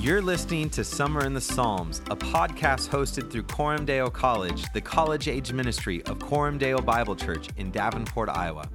You're listening to Summer in the Psalms, a podcast hosted through Coram Deo College, the college age ministry of Coram Deo Bible Church in Davenport, Iowa.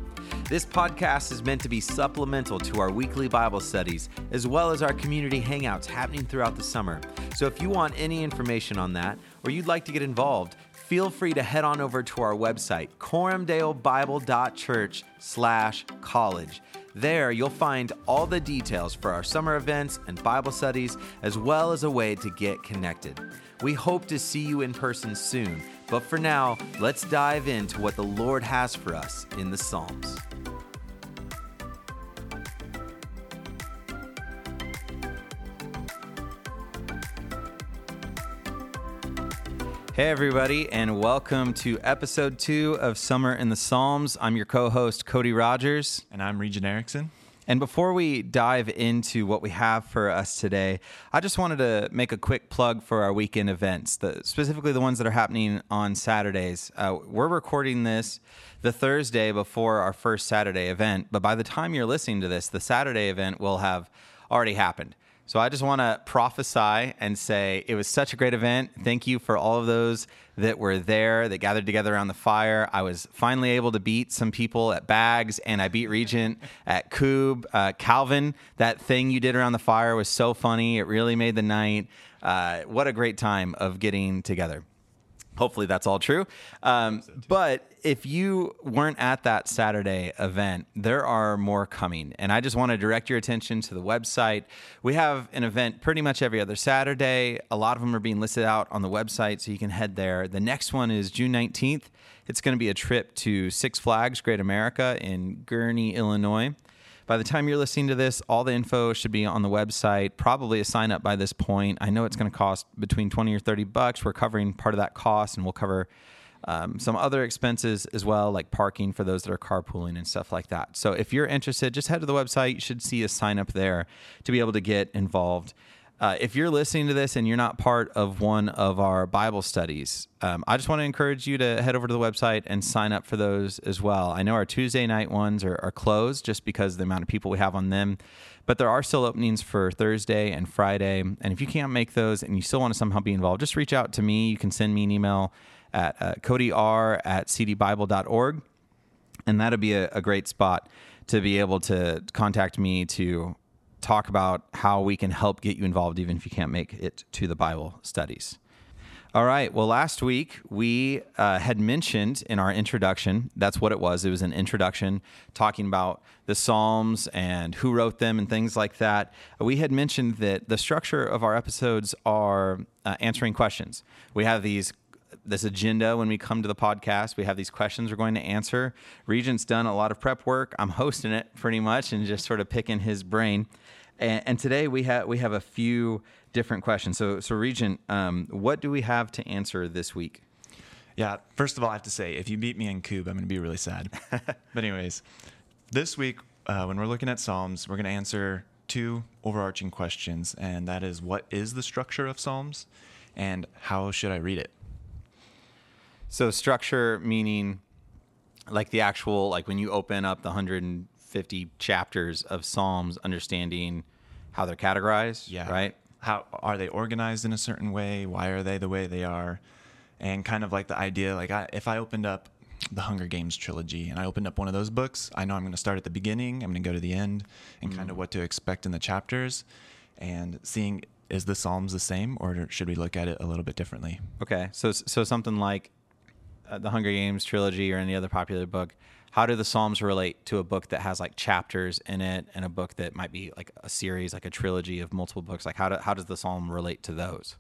This podcast is meant to be supplemental to our weekly Bible studies, as well as our community hangouts happening throughout the summer. So if you want any information on that, or you'd like to get involved, feel free to head on over to our website, coramdeobible.church slash college. There, you'll find all the details for our summer events and Bible studies, as well as a way to get connected. We hope to see you in person soon, but for now, let's dive into what the Lord has for us in the Psalms. Hey, everybody, and welcome to episode two of Summer in the Psalms. I'm your co host, Cody Rogers. And I'm Regent Erickson. And before we dive into what we have for us today, I just wanted to make a quick plug for our weekend events, the, specifically the ones that are happening on Saturdays. Uh, we're recording this the Thursday before our first Saturday event, but by the time you're listening to this, the Saturday event will have already happened. So I just want to prophesy and say it was such a great event. Thank you for all of those that were there, that gathered together around the fire. I was finally able to beat some people at Bags, and I beat Regent at Kubb. Uh, Calvin, that thing you did around the fire was so funny. It really made the night. Uh, what a great time of getting together. Hopefully that's all true. Um, but if you weren't at that Saturday event, there are more coming. And I just want to direct your attention to the website. We have an event pretty much every other Saturday. A lot of them are being listed out on the website, so you can head there. The next one is June 19th. It's going to be a trip to Six Flags Great America in Gurnee, Illinois. By the time you're listening to this, all the info should be on the website. Probably a sign up by this point. I know it's going to cost between 20 or 30 bucks. We're covering part of that cost, and we'll cover um, some other expenses as well, like parking for those that are carpooling and stuff like that. So if you're interested, just head to the website. You should see a sign up there to be able to get involved. Uh, if you're listening to this and you're not part of one of our Bible studies, um, I just want to encourage you to head over to the website and sign up for those as well. I know our Tuesday night ones are, are closed just because of the amount of people we have on them, but there are still openings for Thursday and Friday. And if you can't make those and you still want to somehow be involved, just reach out to me. You can send me an email at uh, codyr at cdbible.org, and that'll be a, a great spot to be able to contact me to talk about how we can help get you involved, even if you can't make it to the Bible studies. All right. Well, last week we uh, had mentioned in our introduction, that's what it was. It was an introduction talking about the Psalms and who wrote them and things like that. We had mentioned that the structure of our episodes are uh, answering questions. We have these this agenda when we come to the podcast. We have these questions we're going to answer. Regent's done a lot of prep work. I'm hosting it pretty much and just sort of picking his brain. And, and today we have we have a few different questions. So so Regent, um, what do we have to answer this week? Yeah, first of all, I have to say, if you beat me in cube, I'm going to be really sad. but anyways, this week uh, when we're looking at Psalms, we're going to answer two overarching questions, and that is, what is the structure of Psalms, and how should I read it? So structure meaning like the actual like when you open up the 150 chapters of Psalms, understanding how they're categorized. Yeah. Right. How are they organized in a certain way? Why are they the way they are? And kind of like the idea, like I, if I opened up the Hunger Games trilogy and I opened up one of those books, I know I'm going to start at the beginning, I'm going to go to the end, and mm. kind of what to expect in the chapters, and seeing is the Psalms the same or should we look at it a little bit differently? Okay, so so something like Uh, the Hunger Games trilogy or any other popular book, how do the Psalms relate to a book that has like chapters in it and a book that might be like a series, like a trilogy of multiple books? Like how do, how does the Psalm relate to those?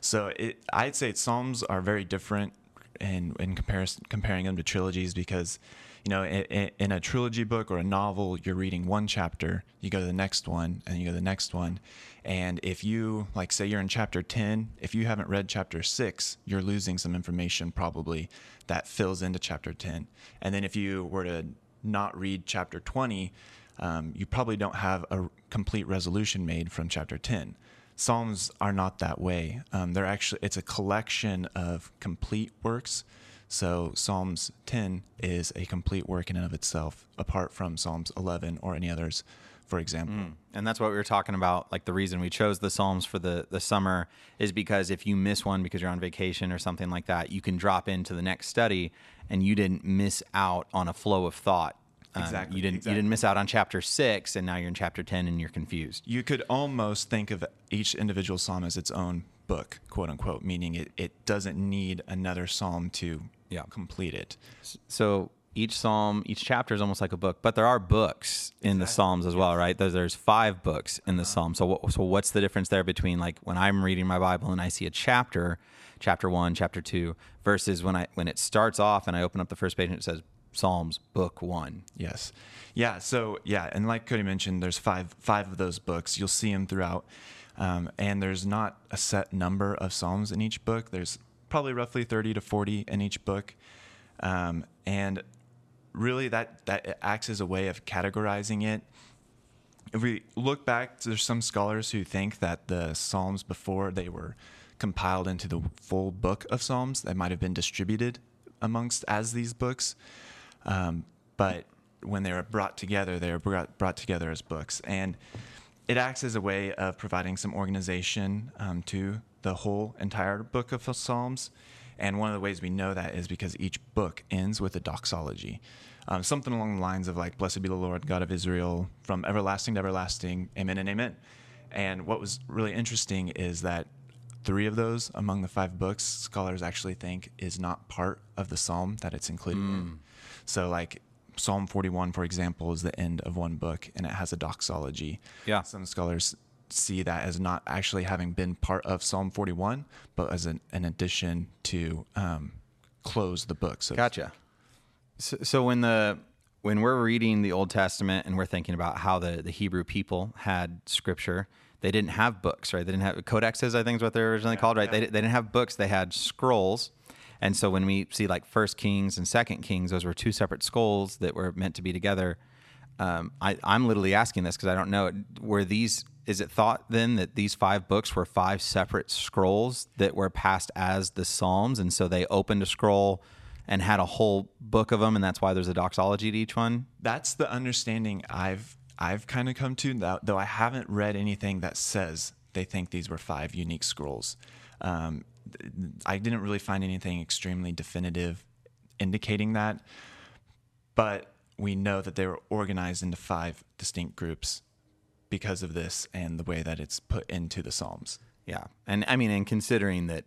So it, I'd say Psalms are very different in in comparison comparing them to trilogies because you know in, in, a trilogy book or a novel you're reading one chapter you go to the next one and you go to the next one and if you like say you're in chapter 10 if you haven't read chapter 6 you're losing some information probably that fills into chapter 10 and then if you were to not read chapter 20 um, you probably don't have a complete resolution made from chapter 10 Psalms are not that way. Um, they're actually it's a collection of complete works. So Psalms 10 is a complete work in and of itself, apart from Psalms 11 or any others for example. Mm. And that's what we were talking about. Like the reason we chose the Psalms for the, the summer is because if you miss one because you're on vacation or something like that, you can drop into the next study and you didn't miss out on a flow of thought. Um, Exactly, You didn't exactly. you didn't miss out on chapter six and now you're in chapter ten and you're confused. You could almost think of each individual psalm as its own book, quote unquote, meaning it, it doesn't need another psalm to Yeah. complete it. So each psalm, each chapter is almost like a book, but there are books in the Psalms as well, right? There's, there's five books in the Psalms. So, what, so what's the difference there between like when I'm reading my Bible and I see a chapter, chapter one, chapter two, versus when I when it starts off and I open up the first page and it says Psalms, book one. Yes. Yeah. So yeah, and like Cody mentioned, there's five five of those books. You'll see them throughout, um, and there's not a set number of psalms in each book. There's probably roughly thirty to forty in each book, um, and really that that acts as a way of categorizing it. If we look back, there's some scholars who think that the psalms before they were compiled into the full book of psalms, they might have been distributed amongst as these books. Um, but when they were brought together, they were brought, brought together as books. And it acts as a way of providing some organization um, to the whole entire book of Psalms. And one of the ways we know that is because each book ends with a doxology. Um, something along the lines of like, Blessed be the Lord, God of Israel, from everlasting to everlasting, amen and amen. And what was really interesting is that three of those among the five books, scholars actually think is not part of the psalm that it's included in. So, like Psalm 41, for example, is the end of one book and it has a doxology. Yeah. Some scholars see that as not actually having been part of Psalm 41, but as an, an addition to um, close the book. So, Gotcha. So, so when the when we're reading the Old Testament and we're thinking about how the, the Hebrew people had scripture, they didn't have books, right? They didn't have codexes, I think is what they're originally called, right? They, they didn't have books, they had scrolls. And so when we see like First Kings and Second Kings, those were two separate scrolls that were meant to be together. Um, I, I'm literally asking this because I don't know. Were these? Is it thought then that these five books were five separate scrolls that were passed as the Psalms, and so they opened a scroll and had a whole book of them, and that's why there's a doxology to each one? that's the understanding I've I've kind of come to, though- I haven't read anything that says they think these were five unique scrolls. Um, I didn't really find anything extremely definitive indicating that, but we know that they were organized into five distinct groups because of this and the way that it's put into the Psalms. Yeah, and I mean, and considering that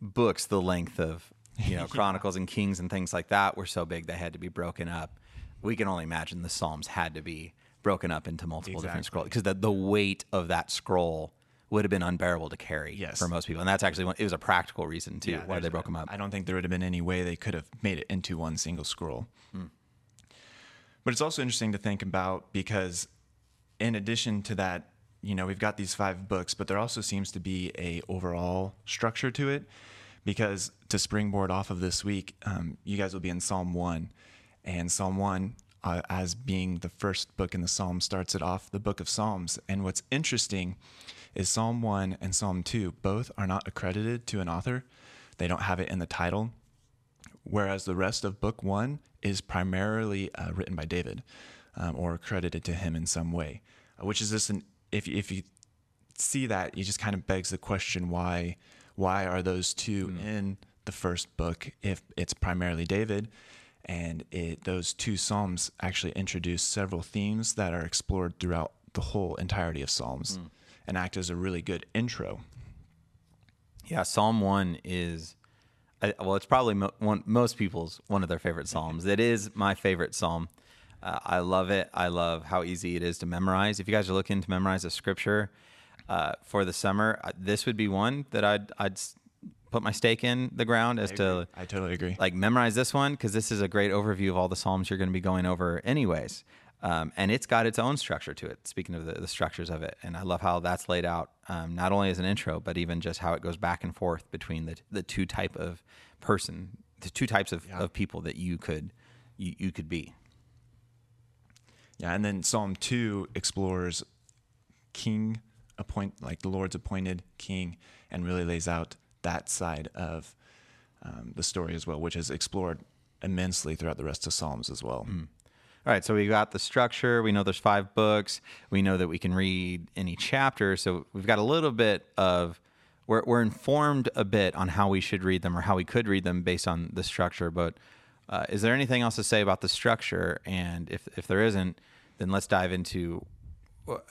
books the length of you know Chronicles and Kings and things like that were so big they had to be broken up, we can only imagine the Psalms had to be broken up into multiple different scrolls because the the weight of that scroll would have been unbearable to carry Yes. for most people, and that's actually one, it was a practical reason too why they broke them up. I don't think there would have been any way they could have made it into one single scroll. But it's also interesting to think about because, in addition to that, you know, we've got these five books, but there also seems to be a overall structure to it. Because to springboard off of this week, um, you guys will be in Psalm one, and Psalm one, uh, as being the first book in the Psalm, starts it off the book of Psalms. And what's interesting is Psalm one and Psalm two. Both are not accredited to an author; they don't have it in the title. Whereas the rest of book one is primarily uh, written by David um, or credited to him in some way, uh, which is just an if if you see that, it just kind of begs the question why why are those two in the first book if it's primarily David, and it those two psalms actually introduce several themes that are explored throughout the whole entirety of Psalms, and act as a really good intro. Yeah, Psalm one is, well, it's probably mo- one, most people's one of their favorite psalms. It is my favorite psalm. Uh, I love it. I love how easy it is to memorize. If you guys are looking to memorize a scripture uh, for the summer, uh, this would be one that I'd I'd put my stake in the ground as to I totally agree. like memorize this one because this is a great overview of all the psalms you're going to be going over anyways um, and it's got its own structure to it speaking of the, the structures of it. And i love how that's laid out um, not only as an intro but even just how it goes back and forth between the, the two type of person the two types of, of people that you could you, you could be. Yeah, and then Psalm two explores king appoint like the Lord's appointed king, and really lays out that side of um, the story as well, which is explored immensely throughout the rest of Psalms as well. All right, so we got the structure. We know there's five books. We know that we can read any chapter. So we've got a little bit of we're we're informed a bit on how we should read them or how we could read them based on the structure. But uh, is there anything else to say about the structure? And if if there isn't, then let's dive into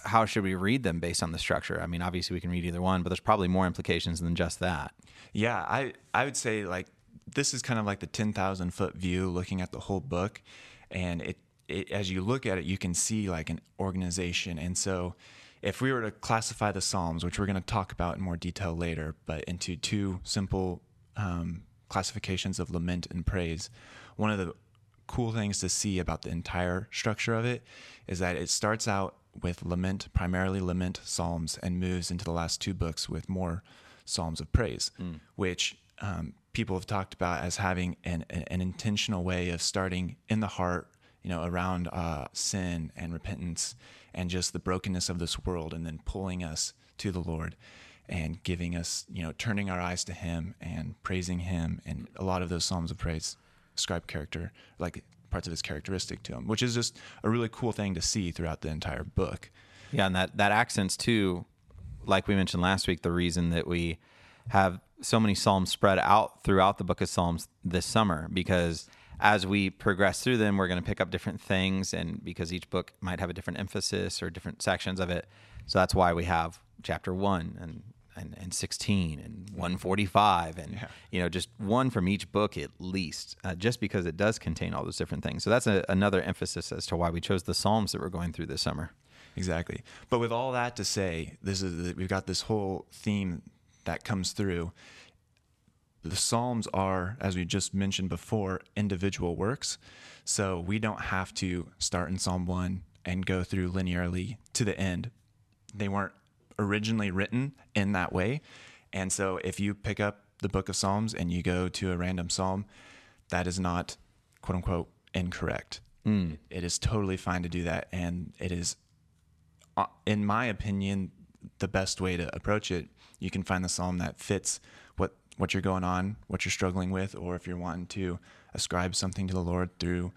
how should we read them based on the structure. I mean, obviously we can read either one, but there's probably more implications than just that. Yeah, I I would say like this is kind of like the ten thousand foot view, looking at the whole book, and it, it as you look at it, you can see like an organization. And so, if we were to classify the Psalms, which we're going to talk about in more detail later, but into two simple um, classifications of lament and praise, one of the cool things to see about the entire structure of it is that it starts out with lament, primarily lament psalms, and moves into the last two books with more psalms of praise, which um, people have talked about as having an, an, an intentional way of starting in the heart, you know, around uh, sin and repentance and just the brokenness of this world, and then pulling us to the Lord and giving us, you know, turning our eyes to Him and praising Him. And a lot of those psalms of praise ascribe character, like parts of His characteristic to Him, which is just a really cool thing to see throughout the entire book. Yeah, and that that accents too, like we mentioned last week, the reason that we have so many psalms spread out throughout the book of Psalms this summer because as we progress through them, we're going to pick up different things, and because each book might have a different emphasis or different sections of it, so that's why we have chapter one and and, and 16 and 145 and you know just one from each book at least uh, just because it does contain all those different things so that's a, another emphasis as to why we chose the psalms that we're going through this summer Exactly. But with all that to say, this is we've got this whole theme that comes through. The Psalms are, as we just mentioned before, individual works. So we don't have to start in Psalm 1 and go through linearly to the end. They weren't originally written in that way. And so if you pick up the book of Psalms and you go to a random psalm, that is not quote unquote incorrect. It is totally fine to do that. And it is uh, in my opinion, the best way to approach it. You can find the psalm that fits what what you're going on, what you're struggling with, or if you're wanting to ascribe something to the Lord through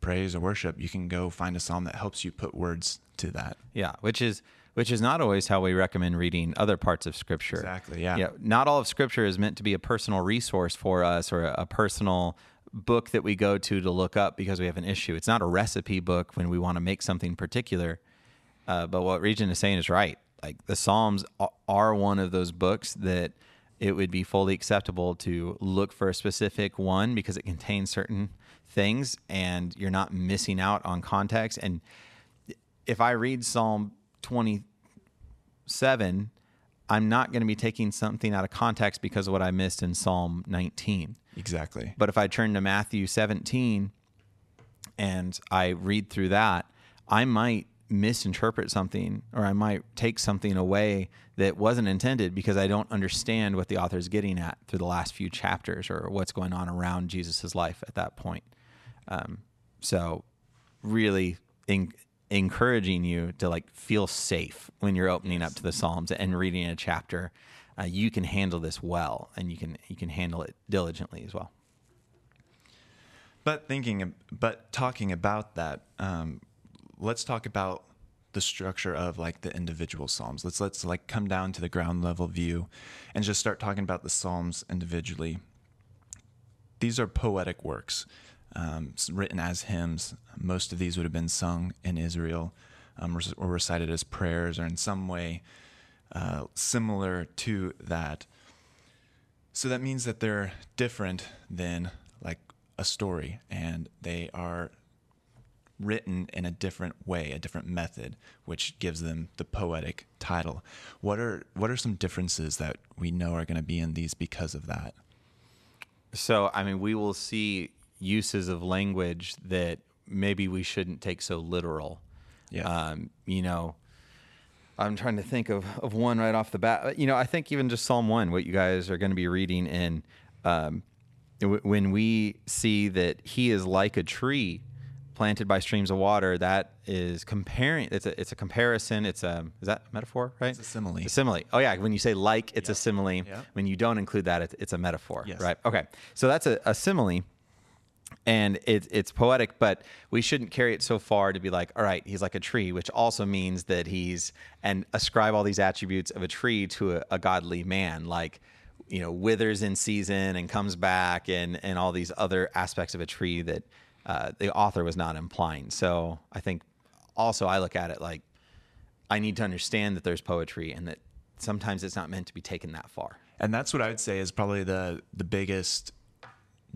praise or worship, you can go find a psalm that helps you put words to that. Yeah, which is which is not always how we recommend reading other parts of Scripture. Exactly, yeah. Yeah. Not all of Scripture is meant to be a personal resource for us or a, personal book that we go to to look up because we have an issue. It's not a recipe book when we want to make something particular. Uh, but what Regent is saying is right. Like the Psalms are one of those books that it would be fully acceptable to look for a specific one because it contains certain things and you're not missing out on context. And if I read Psalm 27, I'm not going to be taking something out of context because of what I missed in Psalm 19. Exactly. But if I turn to Matthew 17 and I read through that, I might misinterpret something or I might take something away that wasn't intended because I don't understand what the author is getting at through the last few chapters or what's going on around Jesus' life at that point. Um, so, really en- encouraging you to like feel safe when you're opening up to the Psalms and reading a chapter. Uh, you can handle this well, and you can you can handle it diligently as well. But thinking, but talking about that, um, let's talk about the structure of like the individual psalms. Let's let's like come down to the ground level view, and just start talking about the psalms individually. These are poetic works, um, written as hymns. Most of these would have been sung in Israel, um, or, recited as prayers, or in some way uh, similar to that. So that means that they're different than like a story, and they are written in a different way, a different method, which gives them the poetic title. What are what are some differences that we know are going to be in these because of that? So, I mean, we will see uses of language that maybe we shouldn't take so literal. Yeah. Um, you know, I'm trying to think of, of one right off the bat. You know, I think even just Psalm 1, what you guys are going to be reading in, um, w- when we see that he is like a tree planted by streams of water, that is comparing, it's a, it's a comparison. It's a, is that a metaphor, right? It's a simile. A simile. Oh, yeah. When you say like, it's a simile. Yeah. When you don't include that, it's, it's a metaphor, Yes. right? Okay. So that's a, a simile. and it's it's poetic, but we shouldn't carry it so far to be like, all right, he's like a tree, which also means that he's and ascribe all these attributes of a tree to a, a godly man, like you know, withers in season and comes back, and and all these other aspects of a tree that uh, the author was not implying. So I think also I look at it like I need to understand that there's poetry and that sometimes it's not meant to be taken that far. And that's what I would say is probably the the biggest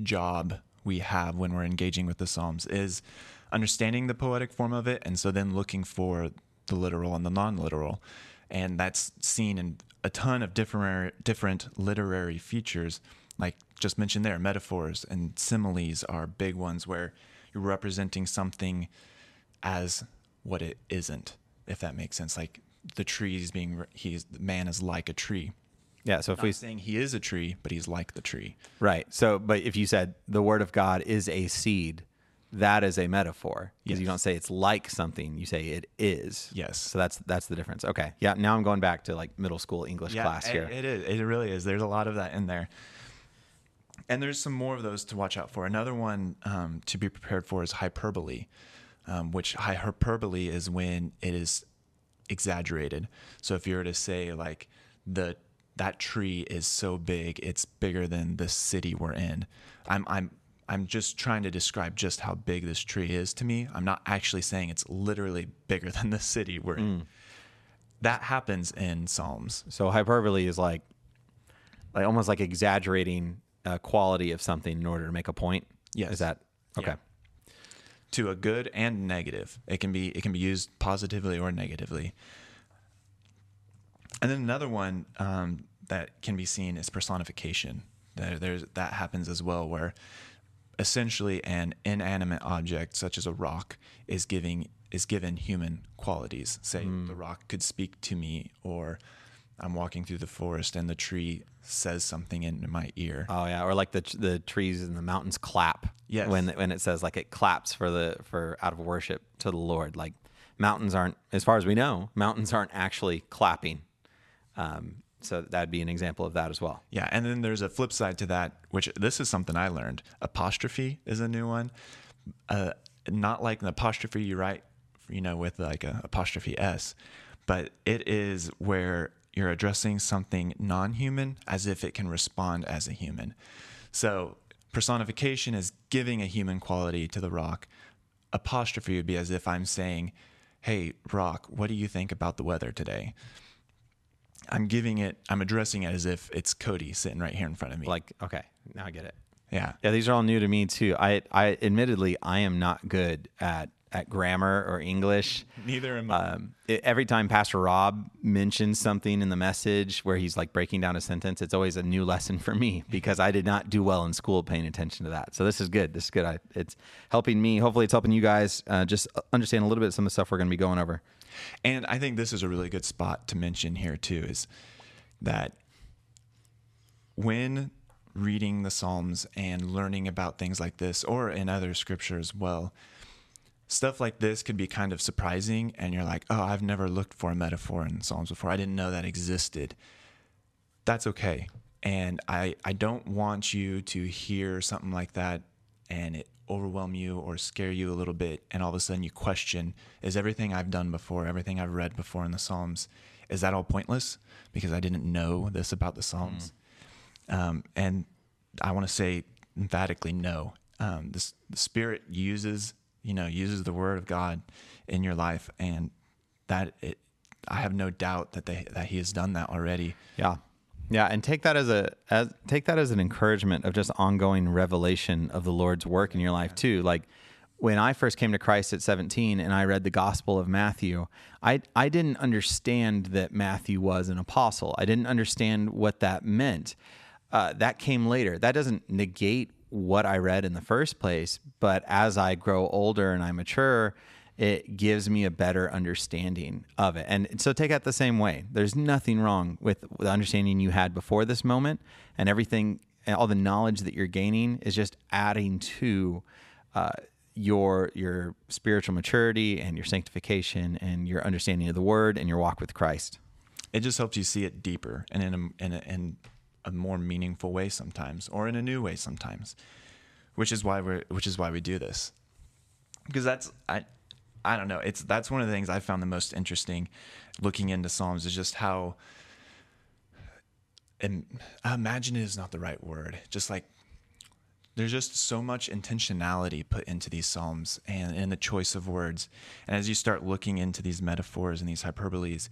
job we have when we're engaging with the Psalms is understanding the poetic form of it and so then looking for the literal and the non-literal. And that's seen in a ton of different different literary features like just mentioned there metaphors and similes are big ones where you're representing something as what it isn't if that makes sense like the tree is being he's the man is like a tree Yeah. So if Not we saying he is a tree but he's like the tree right, so but if you said the word of God is a seed, that is a metaphor because you don't say it's like something, you say it is. Yes. So that's that's the difference. Okay. Yeah. Now I'm going back to like middle school English class it- here. It is. It really is. There's a lot of that in there. And there's some more of those to watch out for. Another one um, to be prepared for is hyperbole, um, which hyperbole is when it is exaggerated. So if you were to say like the that tree is so big, it's bigger than the city we're in. I'm I'm I'm just trying to describe just how big this tree is to me. I'm not actually saying it's literally bigger than the city we're Mm. in. That happens in Psalms. So hyperbole is like, like almost like exaggerating uh, quality of something in order to make a point. Yes. Is that okay? Yeah. to a good and negative. It can be it can be used positively or negatively. And then another one um, that can be seen is personification. There, there's that happens as well, where essentially an inanimate object such as a rock is giving is given human qualities. Say the rock could speak to me, or I'm walking through the forest and the tree says something in my ear. Oh yeah, or like the the trees and the mountains clap. Yes. When when it says like it claps for the for out of worship to the Lord. Like mountains aren't, as far as we know, mountains aren't actually clapping. Um, so that'd be an example of that as well. Yeah, and then there's a flip side to that, which this is something I learned. Apostrophe is a new one. Uh, not like an apostrophe you write, you know, with like a apostrophe s, but it is where you're addressing something non-human as if it can respond as a human. So personification is giving a human quality to the rock. Apostrophe would be as if I'm saying, "Hey, rock, what do you think about the weather today?" I'm giving it, I'm addressing it as if it's Cody sitting right here in front of me. Like okay, now I get it. yeah. Yeah, these are all new to me too. I I admittedly I am not good at at grammar or English. Neither am I. Um, it, every time Pastor Rob mentions something in the message where he's like breaking down a sentence, it's always a new lesson for me because I did not do well in school paying attention to that. So this is good. This is good. I, it's helping me. Hopefully, it's helping you guys uh, just understand a little bit of some of the stuff we're going to be going over. And I think this is a really good spot to mention here too is that when reading the Psalms and learning about things like this or in other scripture as well, stuff like this could be kind of surprising and you're like, "Oh, I've never looked for a metaphor in Psalms before. I didn't know that existed." That's okay. And I I don't want you to hear something like that and it overwhelm you or scare you a little bit and all of a sudden you question is everything I've done before, everything I've read before in the Psalms, is that all pointless because I didn't know this about the Psalms? Um, and I want to say emphatically no. Um, this, the Spirit uses, you know, uses the Word of God in your life, and that it, I have no doubt that they that He has done that already. Yeah. Yeah, and take that as a as take that as an encouragement of just ongoing revelation of the Lord's work in your life too. Like when I first came to Christ at 17 and I read the Gospel of Matthew, I I didn't understand that Matthew was an apostle. I didn't understand what that meant. Uh, that came later. That doesn't negate what I read in the first place, but as I grow older and I mature, it gives me a better understanding of it. And so take it the same way. There's nothing wrong with the understanding you had before this moment, and everything, all the knowledge that you're gaining is just adding to uh, your your spiritual maturity and your sanctification and your understanding of the Word and your walk with Christ. It just helps you see it deeper and in a, in a, a more meaningful way sometimes, or in a new way sometimes. which is why we're which is why we do this because that's I I don't know it's that's one of the things I found the most interesting looking into Psalms is just how and imaginative is not the right word just like there's just so much intentionality put into these psalms and in the choice of words and as you start looking into these metaphors and these hyperboles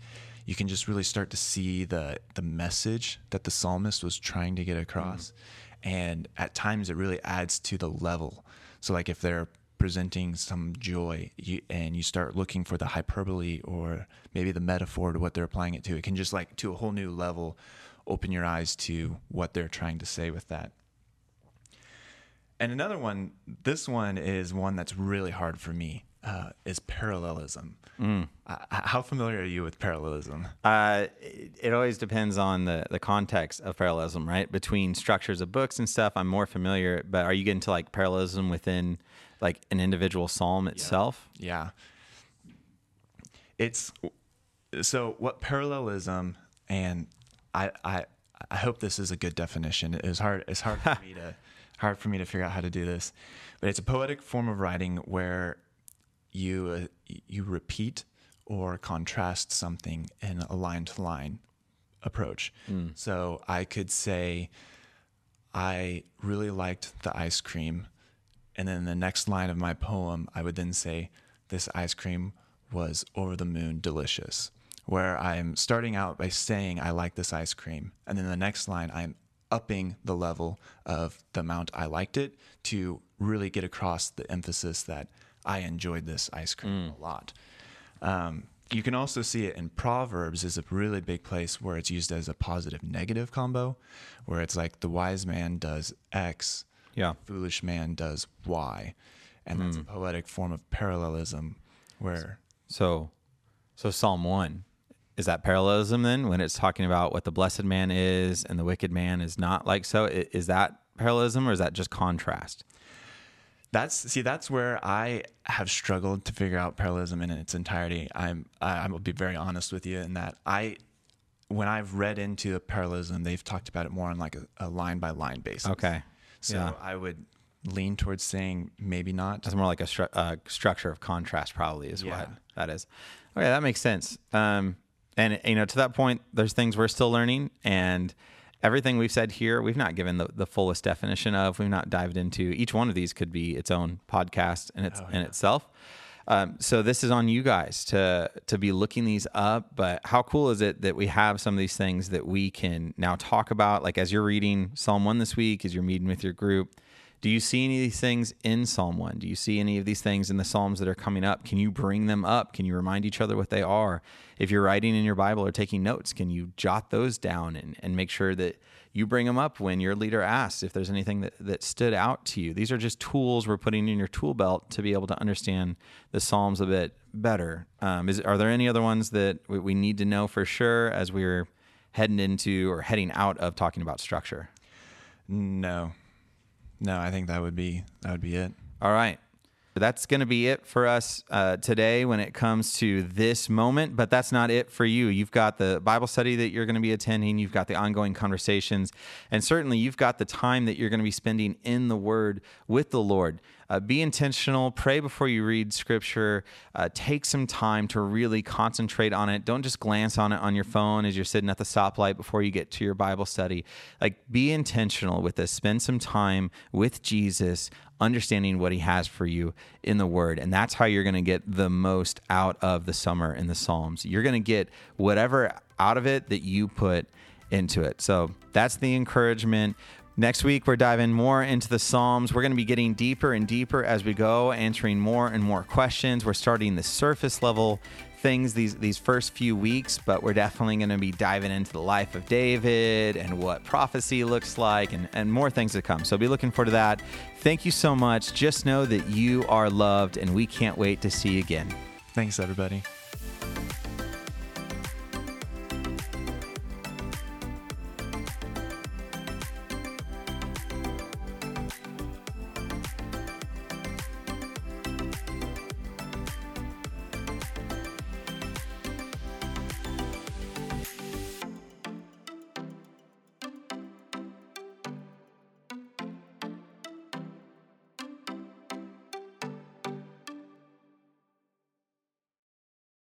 you can just really start to see the the message that the psalmist was trying to get across. Mm-hmm. and at times it really adds to the level. So like if they're presenting some joy you, and you start looking for the hyperbole or maybe the metaphor to what they're applying it to it can just like to a whole new level open your eyes to what they're trying to say with that. And another one, this one is one that's really hard for me, uh, is parallelism. Mm. Uh, how familiar are you with parallelism? Uh, it, it, always depends on the, the context of parallelism, right? Between structures of books and stuff, I'm more familiar, but are you getting to like parallelism within like an individual psalm itself? Yeah. yeah. It's so what parallelism and I, I, I hope this is a good definition. It's hard. It's hard for me to hard for me to figure out how to do this, but it's a poetic form of writing where you uh, you repeat or contrast something in a line to line approach. Mm. So I could say, I really liked the ice cream. And then the next line of my poem, I would then say, This ice cream was over the moon delicious. Where I'm starting out by saying, I like this ice cream. And then the next line, I'm upping the level of the amount I liked it to really get across the emphasis that I enjoyed this ice cream mm. a lot. Um, you can also see it in Proverbs is a really big place where it's used as a positive negative combo, where it's like the wise man does X, yeah, foolish man does Y, and that's mm. a poetic form of parallelism where so so Psalm one is that parallelism then when it's talking about what the blessed man is and the wicked man is not like so is that parallelism or is that just contrast that's see that's where i have struggled to figure out parallelism in its entirety. I'm i, I will be very honest with you in that i when i've read into parallelism they've talked about it more on like a, a line by line basis. Okay. So yeah. i would lean towards saying maybe not. It's more like a stru- uh, structure of contrast probably is yeah. what that is. Okay that makes sense. Um, and you know, to that point, there's things we're still learning, and everything we've said here, we've not given the, the fullest definition of. We've not dived into each one of these. Could be its own podcast in its oh, yeah. in itself. Um, so this is on you guys to to be looking these up. But how cool is it that we have some of these things that we can now talk about? Like as you're reading Psalm one this week, as you're meeting with your group, do you see any of these things in Psalm 1? Do you see any of these things in the Psalms that are coming up? Can you bring them up? Can you remind each other what they are? If you're writing in your Bible or taking notes, can you jot those down and, and make sure that you bring them up when your leader asks if there's anything that, that stood out to you? These are just tools we're putting in your tool belt to be able to understand the Psalms a bit better. Um, is, are there any other ones that we, we need to know for sure as we're heading into or heading out of talking about structure? No, no, I think that would be that would be it. All right. That's going to be it for us uh, today when it comes to this moment, but that's not it for you. You've got the Bible study that you're going to be attending, you've got the ongoing conversations, and certainly you've got the time that you're going to be spending in the Word with the Lord. Uh, be intentional, pray before you read Scripture, uh, take some time to really concentrate on it. Don't just glance on it on your phone as you're sitting at the stoplight before you get to your Bible study. Like, be intentional with this. Spend some time with Jesus understanding what he has for you in the word. And that's how you're going to get the most out of the summer in the Psalms. You're going to get whatever out of it that you put into it. So that's the encouragement. Next week, we're diving more into the Psalms. We're going to be getting deeper and deeper as we go, answering more and more questions. We're starting the surface level things these these first few weeks, but we're definitely going to be diving into the life of David and what prophecy looks like and, and more things to come. So be looking forward to that. Thank you so much. Just know that you are loved and we can't wait to see you again. Thanks, everybody.